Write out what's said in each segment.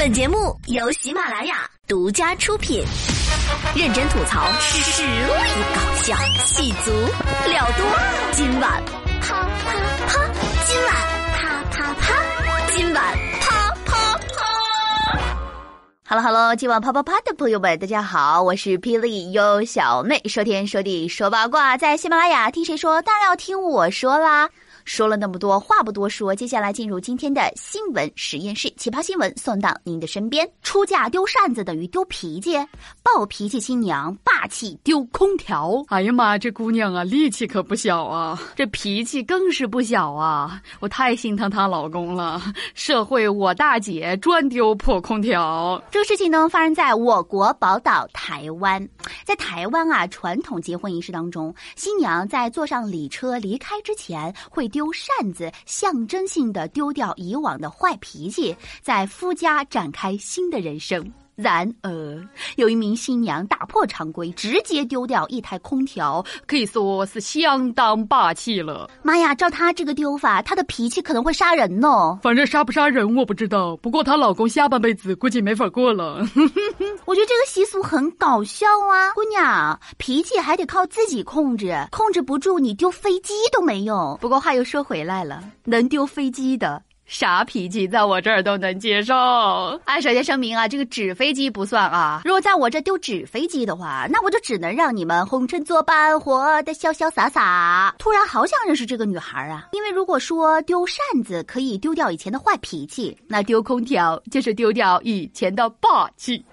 本节目由喜马拉雅独家出品，认真吐槽，实力搞笑，戏足料多。今晚啪啪啪，今晚啪啪啪，今晚啪啪啪。Hello Hello，今晚啪啪啪的朋友们，大家好，我是霹雳优小妹，说天说地说八卦，在喜马拉雅听谁说，当然要听我说啦。说了那么多，话不多说，接下来进入今天的新闻实验室，奇葩新闻送到您的身边。出嫁丢扇子等于丢脾气，暴脾气新娘霸气丢空调。哎呀妈，这姑娘啊，力气可不小啊，这脾气更是不小啊！我太心疼她老公了。社会我大姐专丢破空调。这个事情呢，发生在我国宝岛台湾。在台湾啊，传统结婚仪式当中，新娘在坐上礼车离开之前会丢。扇子，象征性的丢掉以往的坏脾气，在夫家展开新的人生。然而，有一名新娘打破常规，直接丢掉一台空调，可以说是相当霸气了。妈呀，照她这个丢法，她的脾气可能会杀人呢。反正杀不杀人我不知道，不过她老公下半辈子估计没法过了。我觉得这个习俗很搞笑啊，姑娘，脾气还得靠自己控制，控制不住你丢飞机都没用。不过话又说回来了，能丢飞机的。啥脾气在我这儿都能接受。哎，首先声明啊，这个纸飞机不算啊。如果在我这丢纸飞机的话，那我就只能让你们红尘作伴，活得潇潇洒洒。突然好想认识这个女孩啊，因为如果说丢扇子可以丢掉以前的坏脾气，那丢空调就是丢掉以前的霸气。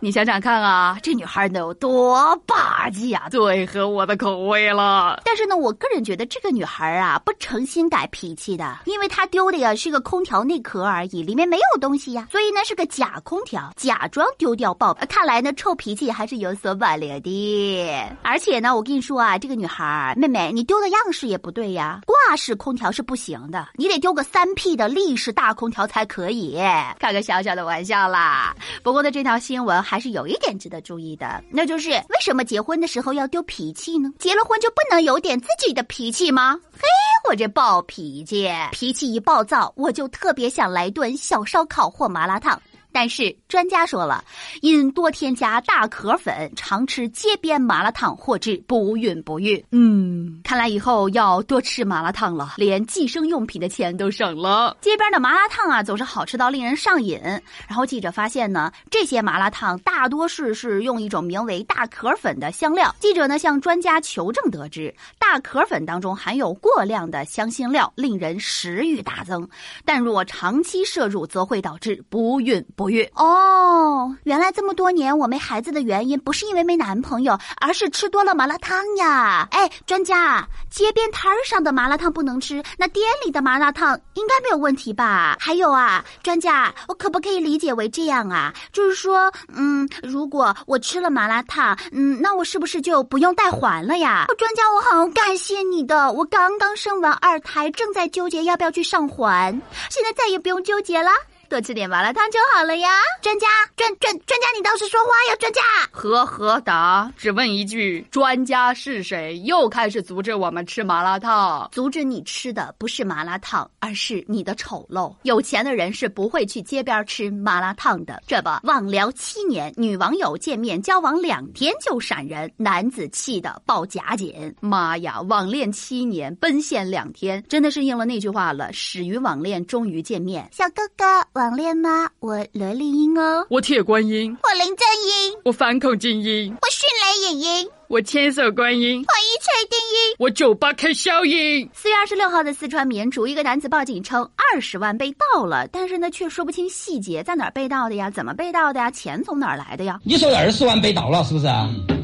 你想想看啊，这女孩能有多霸气啊？最合我的口味了。但是呢，我个人觉得这个女孩啊，不诚心改脾气的，因为她丢的呀是是个空调内壳而已，里面没有东西呀，所以呢是个假空调，假装丢掉爆。看来呢，臭脾气还是有所保留的。而且呢，我跟你说啊，这个女孩妹妹，你丢的样式也不对呀，挂式空调是不行的，你得丢个三 P 的立式大空调才可以。开个小小的玩笑啦。不过呢，这条新闻。还是有一点值得注意的，那就是为什么结婚的时候要丢脾气呢？结了婚就不能有点自己的脾气吗？嘿，我这暴脾气，脾气一暴躁，我就特别想来顿小烧烤或麻辣烫。但是专家说了，因多添加大壳粉，常吃街边麻辣烫或致不孕不育。嗯，看来以后要多吃麻辣烫了，连计生用品的钱都省了。街边的麻辣烫啊，总是好吃到令人上瘾。然后记者发现呢，这些麻辣烫大多是是用一种名为大壳粉的香料。记者呢向专家求证得知，大壳粉当中含有过量的香辛料，令人食欲大增。但若长期摄入，则会导致不孕不。哦，原来这么多年我没孩子的原因不是因为没男朋友，而是吃多了麻辣烫呀！哎，专家，街边摊上的麻辣烫不能吃，那店里的麻辣烫应该没有问题吧？还有啊，专家，我可不可以理解为这样啊？就是说，嗯，如果我吃了麻辣烫，嗯，那我是不是就不用带环了呀？专家，我好感谢你的，我刚刚生完二胎，正在纠结要不要去上环，现在再也不用纠结了。多吃点麻辣烫就好了呀，专家，专专专家，你倒是说话呀，专家。呵呵哒，只问一句，专家是谁？又开始阻止我们吃麻辣烫？阻止你吃的不是麻辣烫，而是你的丑陋。有钱的人是不会去街边吃麻辣烫的。这不，网聊七年，女网友见面交往两天就闪人，男子气的报假警。妈呀，网恋七年，奔现两天，真的是应了那句话了：始于网恋，终于见面。小哥哥。网恋吗？我萝莉音哦，我铁观音，我林正英，我反恐精英，我迅雷影音，我千手观音，我一锤定音，我九八 K 效应。四月二十六号的四川绵竹，一个男子报警称二十万被盗了，但是呢却说不清细节，在哪儿被盗的呀？怎么被盗的呀？钱从哪儿来的呀？你说二十万被盗了是不是？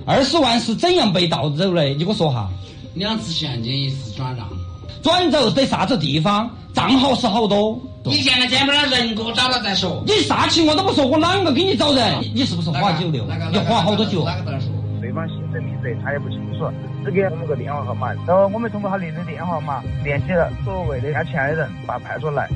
二十万是怎样被盗走的？你给我说哈。两次现金，一次转账。转走在啥子地方？账号是好多。你现在先把那人给我找了再说。你啥情况都不说，我啷个给你找人？你是不是花酒的？你花好多酒？哪个在说？对方姓甚名字，他也不清楚，只给我们个电话号码。然后我们通过他另的电话号码联系了所谓的要钱的人，把派出所来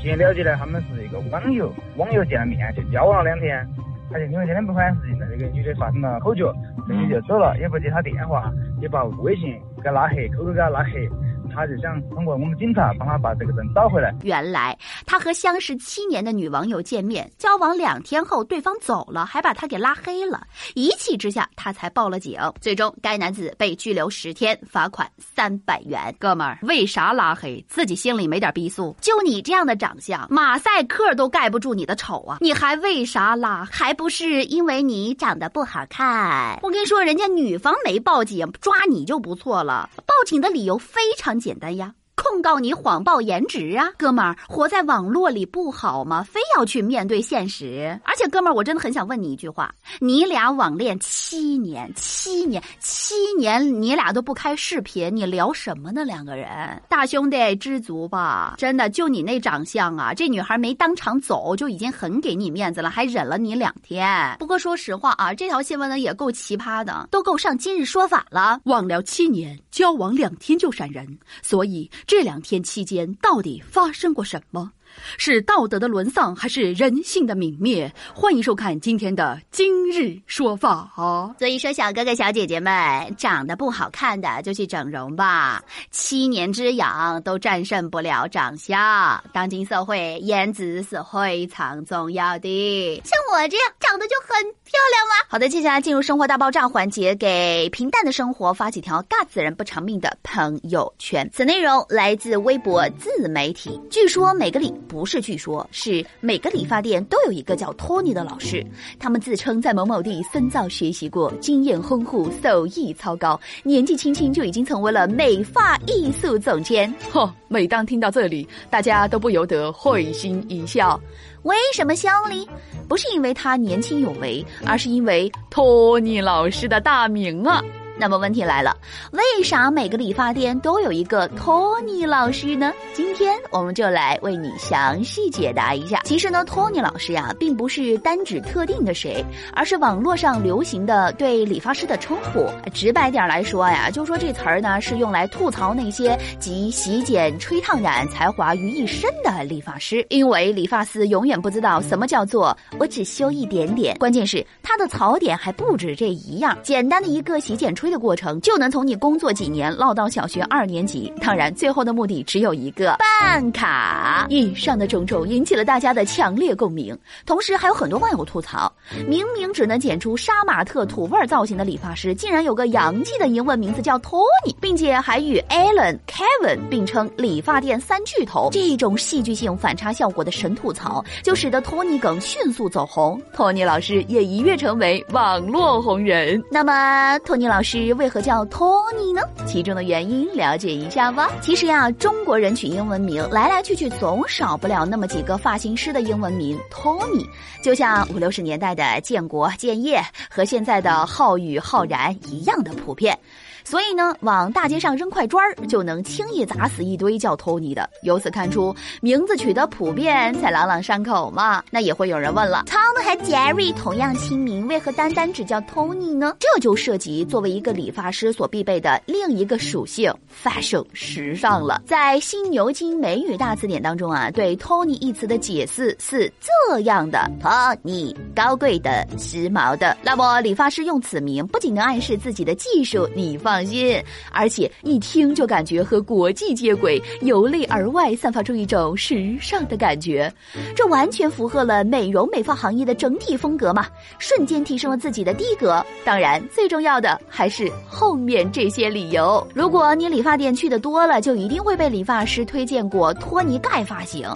进行了解呢。他们是一个网友，网友见了面就交往了两天，他就因为这天不反事情，跟那个女的发生了口角，这女就走了，也不接他电话，也把微信给他拉黑，QQ 给他拉黑。他就想通过我们警察帮他把这个人找回来。原来他和相识七年的女网友见面，交往两天后，对方走了，还把他给拉黑了。一气之下，他才报了警。最终，该男子被拘留十天，罚款三百元。哥们儿，为啥拉黑？自己心里没点逼数？就你这样的长相，马赛克都盖不住你的丑啊！你还为啥拉？还不是因为你长得不好看？我跟你说，人家女方没报警，抓你就不错了。报警的理由非常简单呀。控告你谎报颜值啊，哥们儿，活在网络里不好吗？非要去面对现实。而且，哥们儿，我真的很想问你一句话：你俩网恋七年，七年，七年，你俩都不开视频，你聊什么呢？两个人，大兄弟知足吧。真的，就你那长相啊，这女孩没当场走就已经很给你面子了，还忍了你两天。不过说实话啊，这条新闻呢也够奇葩的，都够上今日说法了。网聊七年，交往两天就闪人，所以。这两天期间到底发生过什么？是道德的沦丧，还是人性的泯灭？欢迎收看今天的今日说法。所以说，小哥哥、小姐姐们，长得不好看的就去整容吧。七年之痒都战胜不了长相。当今社会，颜值是非常重要的。像我这样长得就很漂亮吗？好的，接下来进入生活大爆炸环节，给平淡的生活发几条尬死人不偿命的朋友圈。此内容来自微博自媒体。据说每个礼。不是，据说是每个理发店都有一个叫托尼的老师，他们自称在某某地深造学习过，经验丰富，手艺超高，年纪轻轻就已经成为了美发艺术总监。嚯！每当听到这里，大家都不由得会心一笑。为什么笑呢？不是因为他年轻有为，而是因为托尼老师的大名啊。那么问题来了，为啥每个理发店都有一个托尼老师呢？今天我们就来为你详细解答一下。其实呢，托尼老师呀，并不是单指特定的谁，而是网络上流行的对理发师的称呼。直白点来说呀，就说这词儿呢是用来吐槽那些集洗剪、吹烫染才华于一身的理发师，因为理发师永远不知道什么叫做我只修一点点，关键是他的槽点还不止这一样。简单的一个洗剪吹。的过程就能从你工作几年唠到小学二年级，当然最后的目的只有一个办卡。以上的种种引起了大家的强烈共鸣，同时还有很多网友吐槽：明明只能剪出杀马特土味造型的理发师，竟然有个洋气的英文名字叫托尼，并且还与 Alan、Kevin 并称理发店三巨头。这种戏剧性反差效果的神吐槽，就使得托尼梗迅速走红，托尼老师也一跃成为网络红人。那么，托尼老师。是为何叫托尼呢？其中的原因了解一下吧。其实呀，中国人取英文名来来去去总少不了那么几个发型师的英文名托尼，就像五六十年代的建国、建业和现在的浩宇、浩然一样的普遍。所以呢，往大街上扔块砖儿，就能轻易砸死一堆叫托尼的。由此看出，名字取得普遍才朗朗上口嘛。那也会有人问了，Tom 和 Jerry 同样亲民，为何单单只叫 Tony 呢？这就涉及作为一个理发师所必备的另一个属性 ——fashion 时尚了。在新牛津美语大词典当中啊，对 Tony 一词的解释是这样的：Tony 高贵的、时髦的。那么，理发师用此名，不仅能暗示自己的技术，理发。放心，而且一听就感觉和国际接轨，由内而外散发出一种时尚的感觉，这完全符合了美容美发行业的整体风格嘛，瞬间提升了自己的低格。当然，最重要的还是后面这些理由。如果你理发店去的多了，就一定会被理发师推荐过托尼盖发型，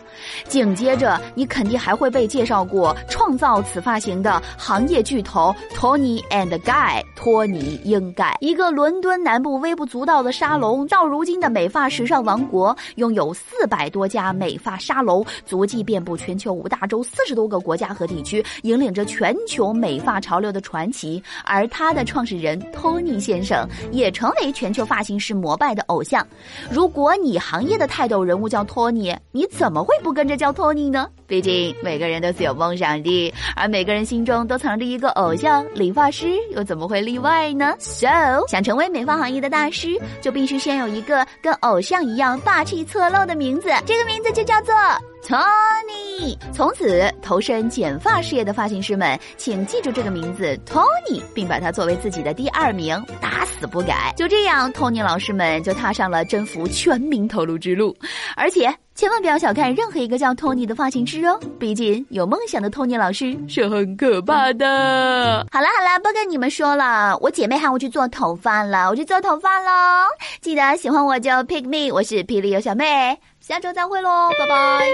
紧接着你肯定还会被介绍过创造此发型的行业巨头托尼 and Guy，托尼英盖，一个伦敦。敦南部微不足道的沙龙，到如今的美发时尚王国，拥有四百多家美发沙龙，足迹遍布全球五大洲四十多个国家和地区，引领着全球美发潮流的传奇。而他的创始人托尼先生，也成为全球发型师膜拜的偶像。如果你行业的泰斗人物叫托尼，你怎么会不跟着叫托尼呢？毕竟每个人都是有梦想的，而每个人心中都藏着一个偶像，理发师又怎么会例外呢？So，想成为美发行业的大师，就必须先有一个跟偶像一样霸气侧漏的名字，这个名字就叫做 Tony。从此投身剪发事业的发型师们，请记住这个名字 Tony，并把它作为自己的第二名，打死。不改。就这样，托尼老师们就踏上了征服全民头颅之路。而且，千万不要小看任何一个叫托尼的发型师哦，毕竟有梦想的托尼老师是很可怕的。好了好了，不跟你们说了，我姐妹喊我去做头发了，我去做头发喽。记得喜欢我就 pick me，我是霹雳有小妹，下周再会喽，拜拜。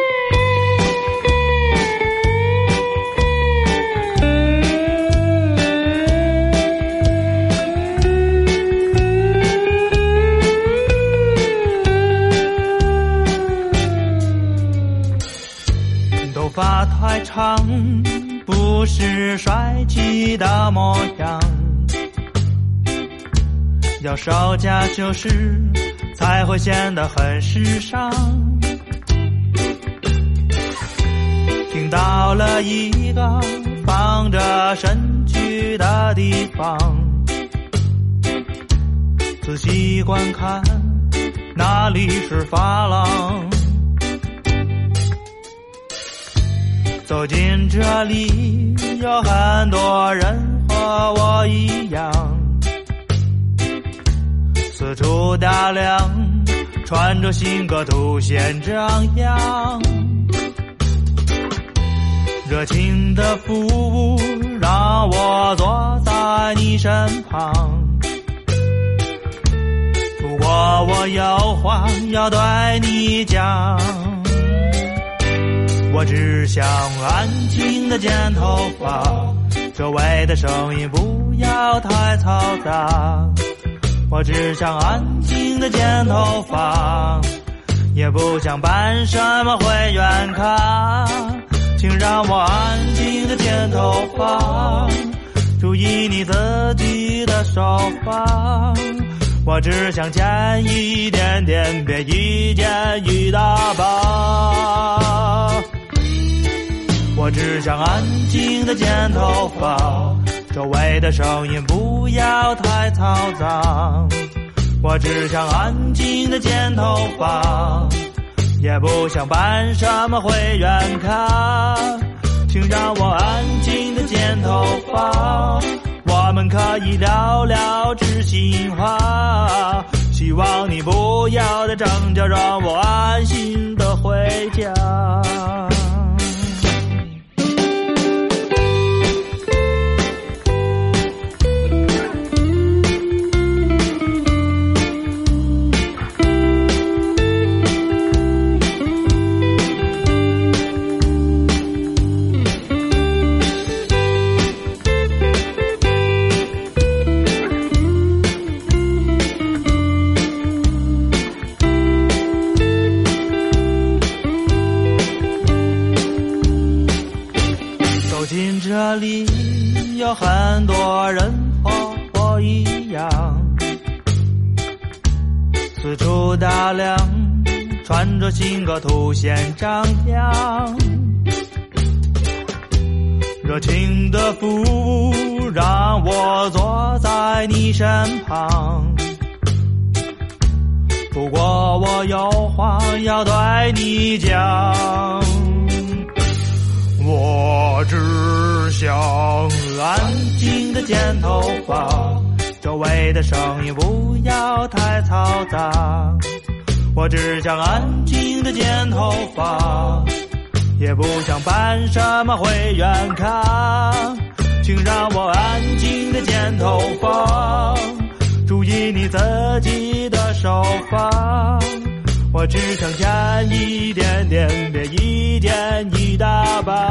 头发太长，不是帅气的模样。要少加修饰，才会显得很时尚。听到了一个放着神曲的地方，仔细观看，那里是发廊。走进这里，有很多人和我一样，四处打量，穿着新格凸显张扬，热情的服务让我坐在你身旁。不过我有话要对你讲。我只想安静的剪头发，周围的声音不要太嘈杂。我只想安静的剪头发，也不想办什么会员卡。请让我安静的剪头发，注意你自己的手法。我只想剪一点点，别一剪一大把。我只想安静的剪头发，周围的声音不要太嘈杂。我只想安静的剪头发，也不想办什么会员卡。请让我安静的剪头发，我们可以聊聊知心话。希望你不要再争吵，让我安心的回家。四处打量，穿着新格凸显张扬，热情的服务让我坐在你身旁。不过我有话要对你讲。我只想安静的剪头发，周围的声音不要太嘈杂。我只想安静的剪头发，也不想办什么会员卡。请让我安静的剪头发，注意你自己的手法。我只想剪一点点，别一剪一大把。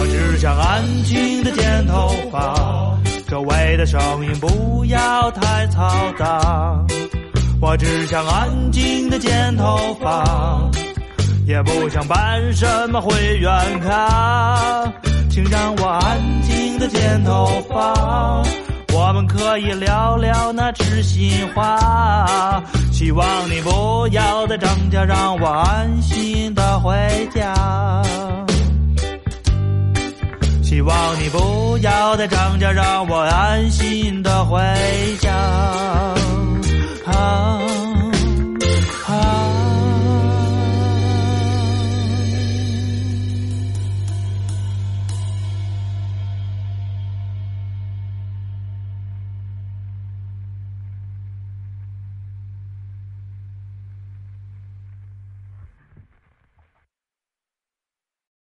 我只想安静的剪头发，的声音不要太嘈杂。我只想安静的剪头发，也不想办什么会员卡。请让我安静的剪头发。我们可以聊聊那知心话，希望你不要再涨价，让我安心的回家。希望你不要再涨价，让我安心的回家。